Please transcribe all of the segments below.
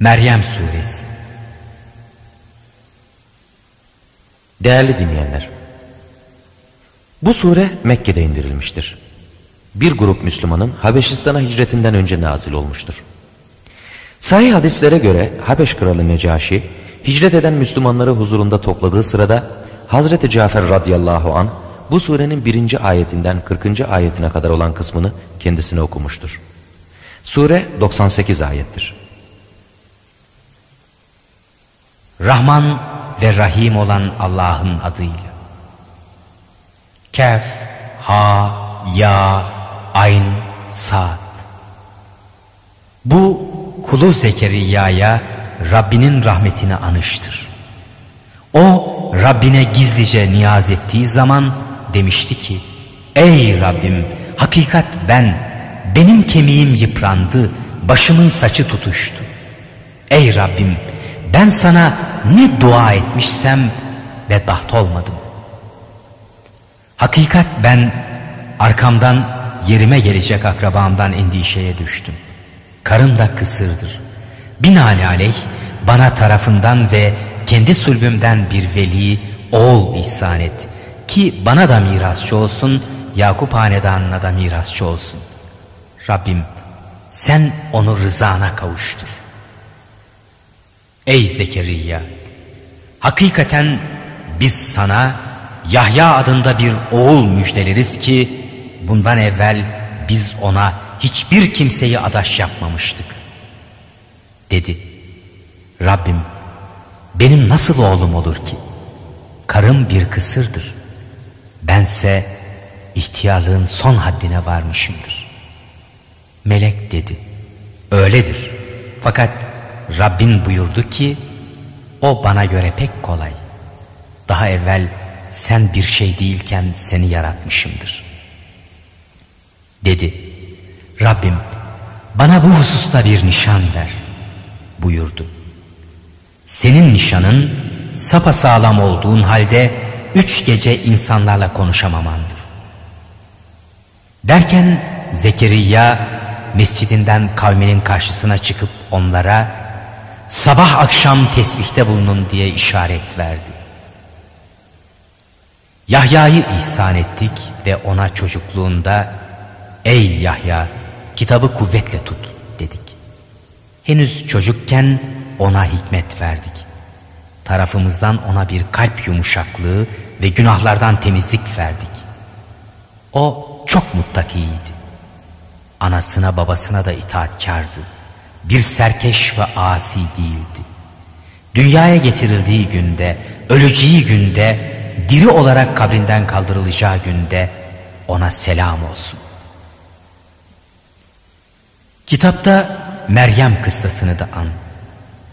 Meryem Suresi Değerli dinleyenler, bu sure Mekke'de indirilmiştir. Bir grup Müslümanın Habeşistan'a hicretinden önce nazil olmuştur. Sahih hadislere göre Habeş kralı Necaşi, hicret eden Müslümanları huzurunda topladığı sırada Hazreti Cafer radıyallahu an bu surenin birinci ayetinden 40. ayetine kadar olan kısmını kendisine okumuştur. Sure 98 ayettir. Rahman ve Rahim olan Allah'ın adıyla. Kef, Ha, Ya, Ayn, Sad. Bu kulu Zekeriya'ya Rabbinin rahmetini anıştır. O Rabbine gizlice niyaz ettiği zaman demişti ki Ey Rabbim hakikat ben benim kemiğim yıprandı başımın saçı tutuştu. Ey Rabbim ben sana ne dua etmişsem bedbaht olmadım. Hakikat ben arkamdan yerime gelecek akrabamdan endişeye düştüm. Karım da kısırdır. Binaenaleyh bana tarafından ve kendi sulbümden bir veli, oğul ihsan et. Ki bana da mirasçı olsun, Yakup hanedanına da mirasçı olsun. Rabbim sen onu rızana kavuştur. Ey Zekeriya! Hakikaten biz sana Yahya adında bir oğul müjdeleriz ki bundan evvel biz ona hiçbir kimseyi adaş yapmamıştık. Dedi. Rabbim benim nasıl oğlum olur ki? Karım bir kısırdır. Bense ihtiyarlığın son haddine varmışımdır. Melek dedi. Öyledir. Fakat Rabbin buyurdu ki o bana göre pek kolay. Daha evvel sen bir şey değilken seni yaratmışımdır. Dedi. Rabbim bana bu hususta bir nişan ver buyurdu. Senin nişanın sapasağlam olduğun halde üç gece insanlarla konuşamamandır. Derken Zekeriya mescidinden kavminin karşısına çıkıp onlara sabah akşam tesbihte bulunun diye işaret verdi. Yahya'yı ihsan ettik ve ona çocukluğunda ey Yahya kitabı kuvvetle tut dedik. Henüz çocukken ona hikmet verdik. Tarafımızdan ona bir kalp yumuşaklığı ve günahlardan temizlik verdik. O çok muttakiydi. Anasına babasına da itaatkardı. Bir serkeş ve asi değildi. Dünyaya getirildiği günde, öleceği günde, diri olarak kabrinden kaldırılacağı günde ona selam olsun. Kitapta Meryem kıssasını da an.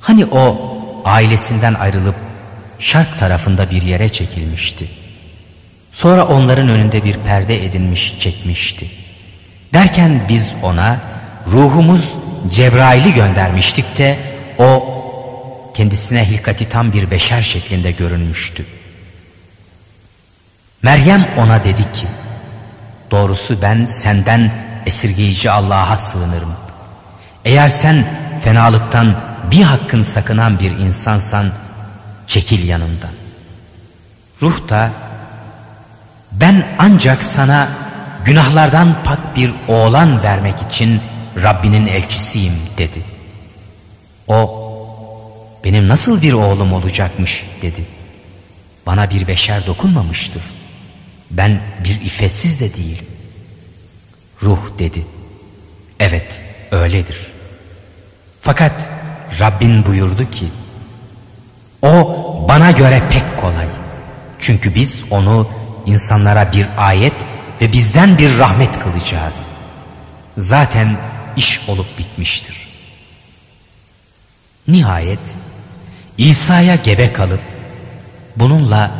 Hani o ailesinden ayrılıp şark tarafında bir yere çekilmişti. Sonra onların önünde bir perde edinmiş çekmişti. Derken biz ona ruhumuz Cebrail'i göndermiştik de o kendisine hilkati tam bir beşer şeklinde görünmüştü. Meryem ona dedi ki doğrusu ben senden esirgeyici Allah'a sığınırım. Eğer sen fenalıktan bir hakkın sakınan bir insansan çekil yanından. Ruh da ben ancak sana günahlardan pak bir oğlan vermek için Rabbinin elçisiyim dedi. O benim nasıl bir oğlum olacakmış dedi. Bana bir beşer dokunmamıştır. Ben bir iffetsiz de değilim. Ruh dedi. Evet öyledir. Fakat Rabbin buyurdu ki o bana göre pek kolay. Çünkü biz onu insanlara bir ayet ve bizden bir rahmet kılacağız. Zaten iş olup bitmiştir. Nihayet İsa'ya gebe kalıp bununla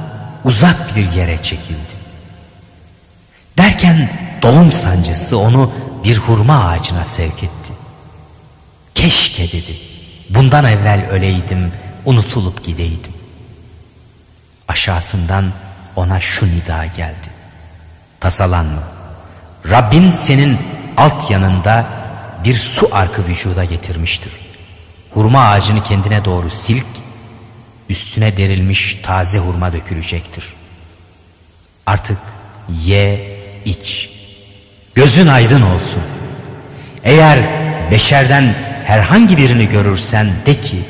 uzak bir yere çekildi. Derken doğum sancısı onu bir hurma ağacına sevk etti. Keşke dedi. Bundan evvel öleydim, unutulup gideydim. Aşağısından ona şu nida geldi. Tasalanma. Rabbin senin alt yanında bir su arkı vücuda getirmiştir. hurma ağacını kendine doğru silk, üstüne derilmiş taze hurma dökülecektir. Artık ye, iç. Gözün aydın olsun. Eğer beşerden herhangi birini görürsen de ki,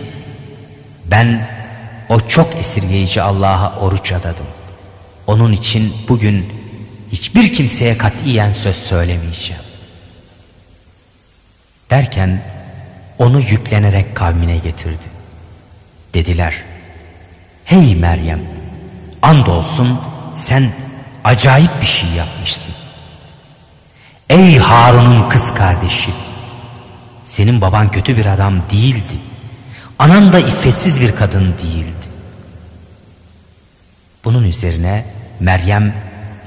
ben o çok esirgeyici Allah'a oruç adadım. Onun için bugün hiçbir kimseye katiyen söz söylemeyeceğim. Derken onu yüklenerek kavmine getirdi. Dediler, hey Meryem, andolsun sen acayip bir şey yapmışsın. Ey Harun'un kız kardeşi, senin baban kötü bir adam değildi. Anan da iffetsiz bir kadın değildi. Bunun üzerine Meryem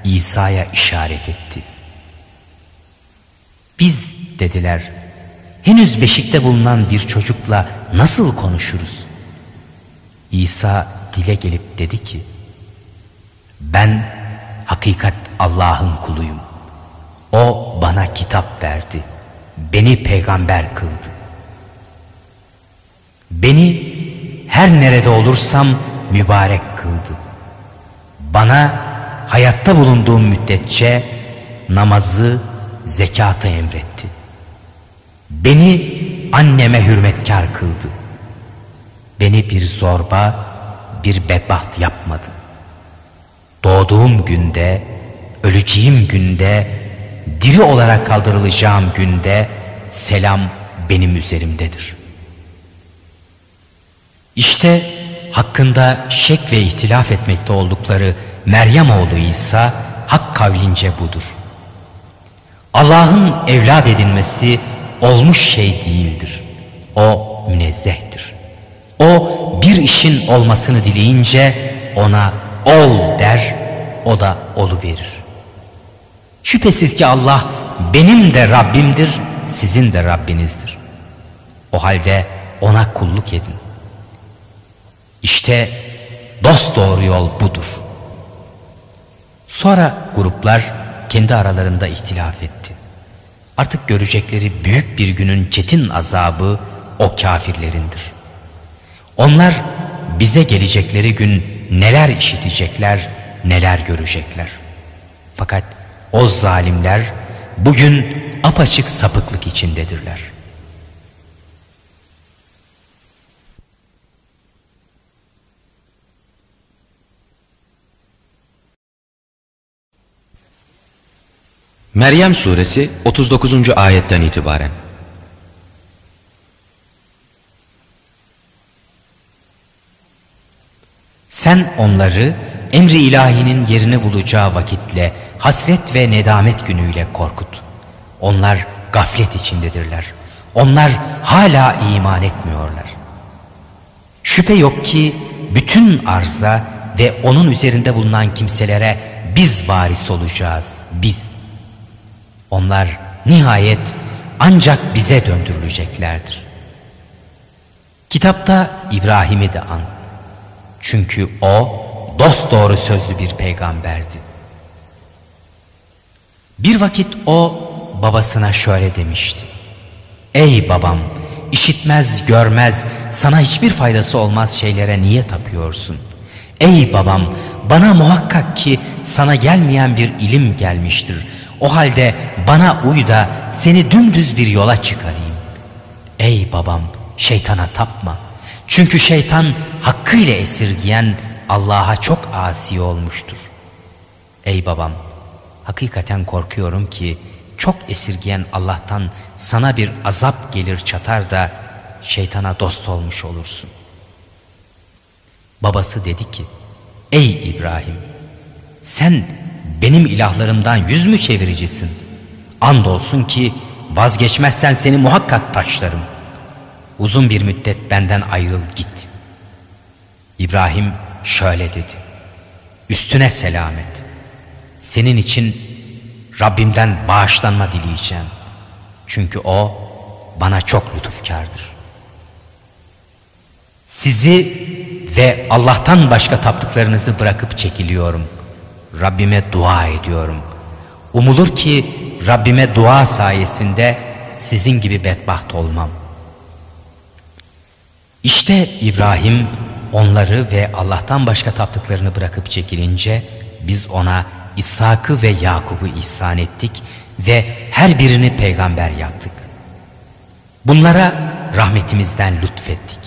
İsa'ya işaret etti. Biz dediler henüz beşikte bulunan bir çocukla nasıl konuşuruz? İsa dile gelip dedi ki ben hakikat Allah'ın kuluyum. O bana kitap verdi. Beni peygamber kıldı. Beni her nerede olursam mübarek kıldı. Bana hayatta bulunduğum müddetçe namazı, zekatı emretti. Beni anneme hürmetkar kıldı. Beni bir zorba, bir bedbaht yapmadı. Doğduğum günde, öleceğim günde, diri olarak kaldırılacağım günde selam benim üzerimdedir. İşte hakkında şek ve ihtilaf etmekte oldukları Meryem oğlu İsa hak kavlince budur. Allah'ın evlad edinmesi olmuş şey değildir. O münezzehtir. O bir işin olmasını dileyince ona ol der, o da olu verir. Şüphesiz ki Allah benim de Rabbimdir, sizin de Rabbinizdir. O halde ona kulluk edin. İşte dost doğru yol budur. Sonra gruplar kendi aralarında ihtilaf etti. Artık görecekleri büyük bir günün çetin azabı o kafirlerindir. Onlar bize gelecekleri gün neler işitecekler, neler görecekler. Fakat o zalimler bugün apaçık sapıklık içindedirler. Meryem suresi 39. ayetten itibaren. Sen onları emri ilahinin yerini bulacağı vakitle hasret ve nedamet günüyle korkut. Onlar gaflet içindedirler. Onlar hala iman etmiyorlar. Şüphe yok ki bütün arza ve onun üzerinde bulunan kimselere biz varis olacağız, biz. Onlar nihayet ancak bize döndürüleceklerdir. Kitapta İbrahim'i de an. Çünkü o dost doğru sözlü bir peygamberdi. Bir vakit o babasına şöyle demişti. Ey babam işitmez görmez sana hiçbir faydası olmaz şeylere niye tapıyorsun? Ey babam bana muhakkak ki sana gelmeyen bir ilim gelmiştir. O halde bana uy da seni dümdüz bir yola çıkarayım. Ey babam şeytana tapma. Çünkü şeytan hakkıyla esirgiyen Allah'a çok asi olmuştur. Ey babam hakikaten korkuyorum ki çok esirgiyen Allah'tan sana bir azap gelir çatar da şeytana dost olmuş olursun. Babası dedi ki ey İbrahim sen benim ilahlarımdan yüz mü çeviricisin? Andolsun ki vazgeçmezsen seni muhakkak taşlarım. Uzun bir müddet benden ayrıl git. İbrahim şöyle dedi. Üstüne selamet. Senin için Rabbimden bağışlanma dileyeceğim. Çünkü o bana çok lütufkardır. Sizi ve Allah'tan başka taptıklarınızı bırakıp çekiliyorum. Rabbime dua ediyorum. Umulur ki Rabbime dua sayesinde sizin gibi bedbaht olmam. İşte İbrahim onları ve Allah'tan başka taptıklarını bırakıp çekilince biz ona İshak'ı ve Yakub'u ihsan ettik ve her birini peygamber yaptık. Bunlara rahmetimizden lütfettik.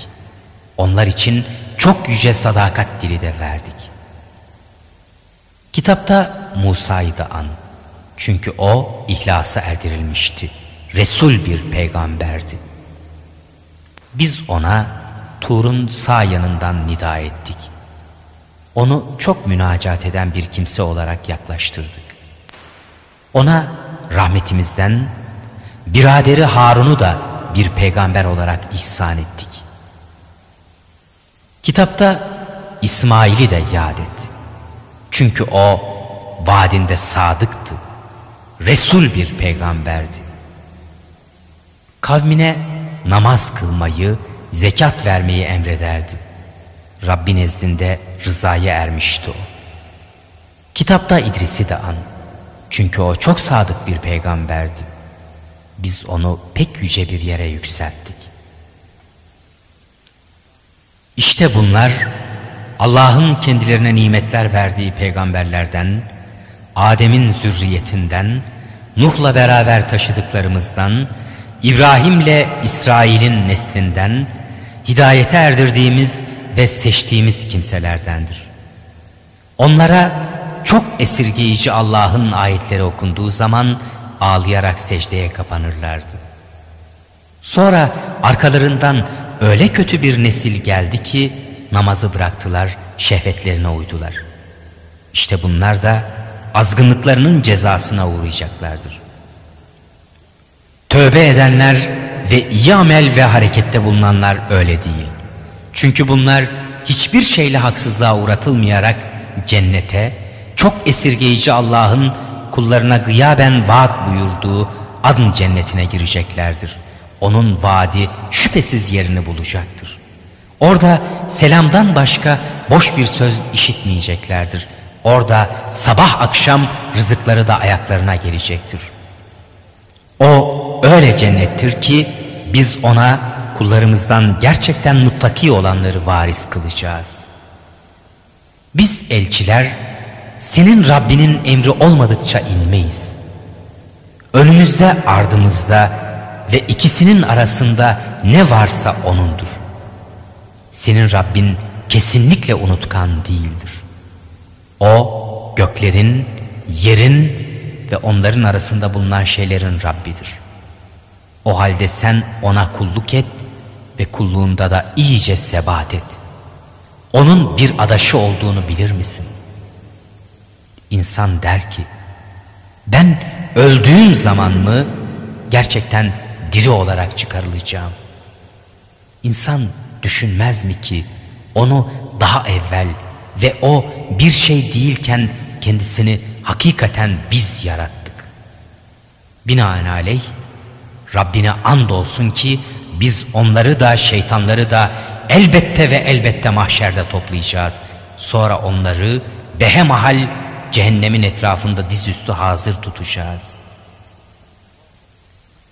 Onlar için çok yüce sadakat dili de verdik. Kitapta Musa'yı da an. Çünkü o ihlasa erdirilmişti. Resul bir peygamberdi. Biz ona Tur'un sağ yanından nida ettik. Onu çok münacat eden bir kimse olarak yaklaştırdık. Ona rahmetimizden biraderi Harun'u da bir peygamber olarak ihsan ettik. Kitapta İsmail'i de yad et. Çünkü o vaadinde sadıktı. Resul bir peygamberdi. Kavmine namaz kılmayı, zekat vermeyi emrederdi. Rabbi nezdinde rızaya ermişti o. Kitapta İdris'i de an. Çünkü o çok sadık bir peygamberdi. Biz onu pek yüce bir yere yükselttik. İşte bunlar Allah'ın kendilerine nimetler verdiği peygamberlerden, Adem'in zürriyetinden, Nuh'la beraber taşıdıklarımızdan, İbrahim'le İsrail'in neslinden, hidayete erdirdiğimiz ve seçtiğimiz kimselerdendir. Onlara çok esirgeyici Allah'ın ayetleri okunduğu zaman ağlayarak secdeye kapanırlardı. Sonra arkalarından öyle kötü bir nesil geldi ki namazı bıraktılar, şehvetlerine uydular. İşte bunlar da azgınlıklarının cezasına uğrayacaklardır. Tövbe edenler ve iyi amel ve harekette bulunanlar öyle değil. Çünkü bunlar hiçbir şeyle haksızlığa uğratılmayarak cennete, çok esirgeyici Allah'ın kullarına gıyaben vaat buyurduğu adın cennetine gireceklerdir. Onun vaadi şüphesiz yerini bulacaktır. Orada selamdan başka boş bir söz işitmeyeceklerdir. Orada sabah akşam rızıkları da ayaklarına gelecektir. O öyle cennettir ki biz ona kullarımızdan gerçekten mutlaki olanları varis kılacağız. Biz elçiler senin Rabbinin emri olmadıkça inmeyiz. Önümüzde ardımızda ve ikisinin arasında ne varsa O'nundur. Senin Rabbin kesinlikle unutkan değildir. O göklerin, yerin ve onların arasında bulunan şeylerin Rabbidir. O halde sen ona kulluk et ve kulluğunda da iyice sebat et. Onun bir adaşı olduğunu bilir misin? İnsan der ki, ben öldüğüm zaman mı gerçekten diri olarak çıkarılacağım? İnsan düşünmez mi ki onu daha evvel ve o bir şey değilken kendisini hakikaten biz yarattık. Binaenaleyh Rabbine andolsun ki biz onları da şeytanları da elbette ve elbette mahşerde toplayacağız. Sonra onları behemahal cehennemin etrafında dizüstü hazır tutacağız.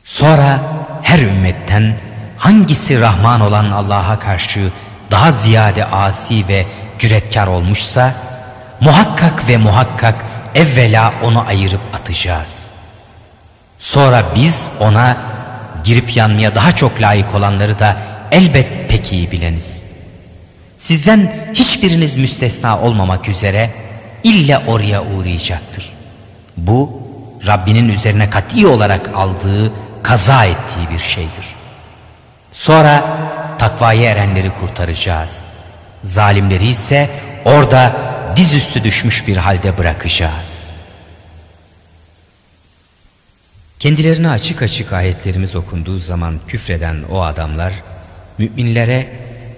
Sonra her ümmetten hangisi Rahman olan Allah'a karşı daha ziyade asi ve cüretkar olmuşsa muhakkak ve muhakkak evvela onu ayırıp atacağız. Sonra biz ona girip yanmaya daha çok layık olanları da elbet pek iyi bileniz. Sizden hiçbiriniz müstesna olmamak üzere illa oraya uğrayacaktır. Bu Rabbinin üzerine kat'i olarak aldığı, kaza ettiği bir şeydir. Sonra takvaya erenleri kurtaracağız. Zalimleri ise orada dizüstü düşmüş bir halde bırakacağız. Kendilerine açık açık ayetlerimiz okunduğu zaman küfreden o adamlar müminlere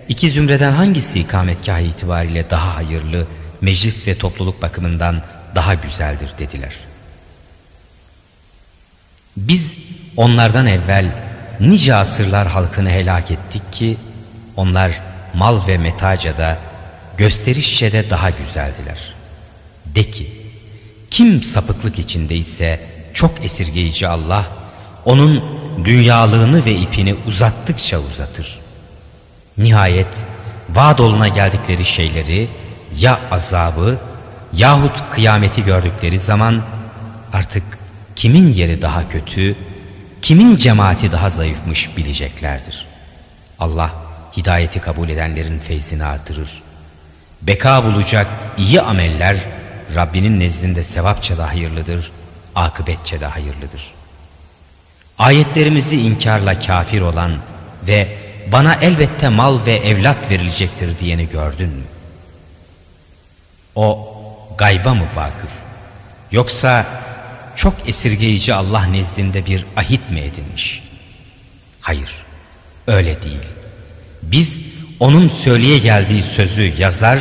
iki zümreden hangisi ikametgah itibariyle daha hayırlı, meclis ve topluluk bakımından daha güzeldir dediler. Biz onlardan evvel nice asırlar halkını helak ettik ki onlar mal ve metacada gösterişçe de daha güzeldiler. De ki kim sapıklık içindeyse çok esirgeyici Allah onun dünyalığını ve ipini uzattıkça uzatır. Nihayet vaad oluna geldikleri şeyleri ya azabı yahut kıyameti gördükleri zaman artık kimin yeri daha kötü, kimin cemaati daha zayıfmış bileceklerdir. Allah hidayeti kabul edenlerin feyzini artırır. Beka bulacak iyi ameller Rabbinin nezdinde sevapça da hayırlıdır, akıbetçe de hayırlıdır. Ayetlerimizi inkarla kafir olan ve bana elbette mal ve evlat verilecektir diyeni gördün mü? O gayba mı vakıf? Yoksa çok esirgeyici Allah nezdinde bir ahit mi edinmiş? Hayır, öyle değil. Biz onun söyleye geldiği sözü yazar,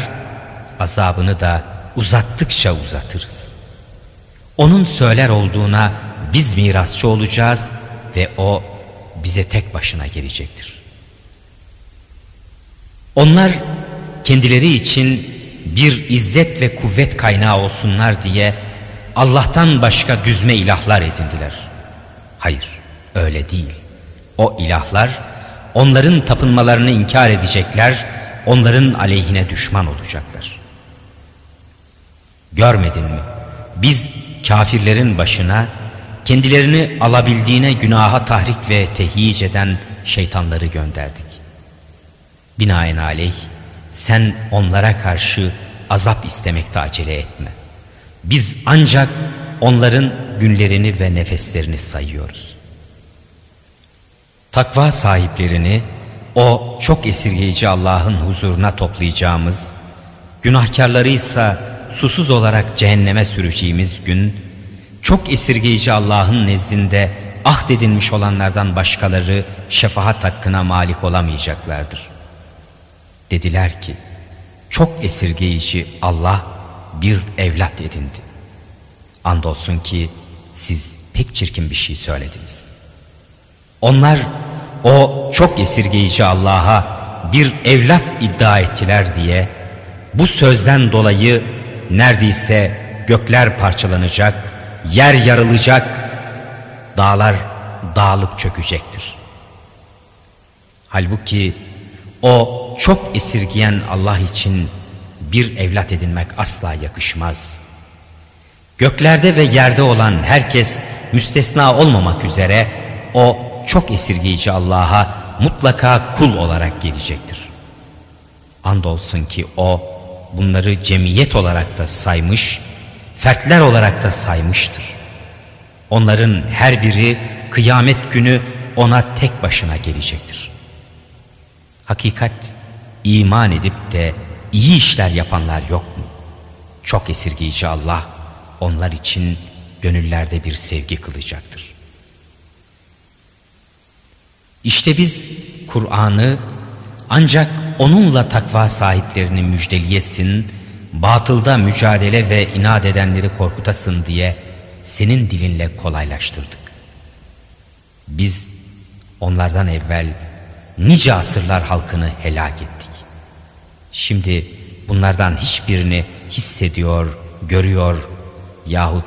azabını da uzattıkça uzatırız. Onun söyler olduğuna biz mirasçı olacağız ve o bize tek başına gelecektir. Onlar kendileri için bir izzet ve kuvvet kaynağı olsunlar diye Allah'tan başka düzme ilahlar edindiler. Hayır, öyle değil. O ilahlar onların tapınmalarını inkar edecekler, onların aleyhine düşman olacaklar. Görmedin mi? Biz kafirlerin başına kendilerini alabildiğine günaha tahrik ve tehyic eden şeytanları gönderdik. Binaenaleyh sen onlara karşı azap istemekte acele etme. Biz ancak onların günlerini ve nefeslerini sayıyoruz. Takva sahiplerini o çok esirgeyici Allah'ın huzuruna toplayacağımız, günahkarları ise susuz olarak cehenneme süreceğimiz gün, çok esirgeyici Allah'ın nezdinde ahdedilmiş olanlardan başkaları şefaat hakkına malik olamayacaklardır. Dediler ki, çok esirgeyici Allah bir evlat edindi. Andolsun ki siz pek çirkin bir şey söylediniz. Onlar o çok esirgeyici Allah'a bir evlat iddia ettiler diye bu sözden dolayı neredeyse gökler parçalanacak, yer yarılacak, dağlar dağılıp çökecektir. Halbuki o çok esirgiyen Allah için bir evlat edinmek asla yakışmaz. Göklerde ve yerde olan herkes müstesna olmamak üzere o çok esirgeyici Allah'a mutlaka kul olarak gelecektir. Andolsun ki o bunları cemiyet olarak da saymış, fertler olarak da saymıştır. Onların her biri kıyamet günü ona tek başına gelecektir. Hakikat iman edip de iyi işler yapanlar yok mu? Çok esirgeyici Allah onlar için gönüllerde bir sevgi kılacaktır. İşte biz Kur'an'ı ancak onunla takva sahiplerini müjdeliyesin, batılda mücadele ve inat edenleri korkutasın diye senin dilinle kolaylaştırdık. Biz onlardan evvel nice asırlar halkını helak ettik. Şimdi bunlardan hiçbirini hissediyor, görüyor yahut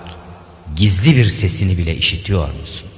gizli bir sesini bile işitiyor musun?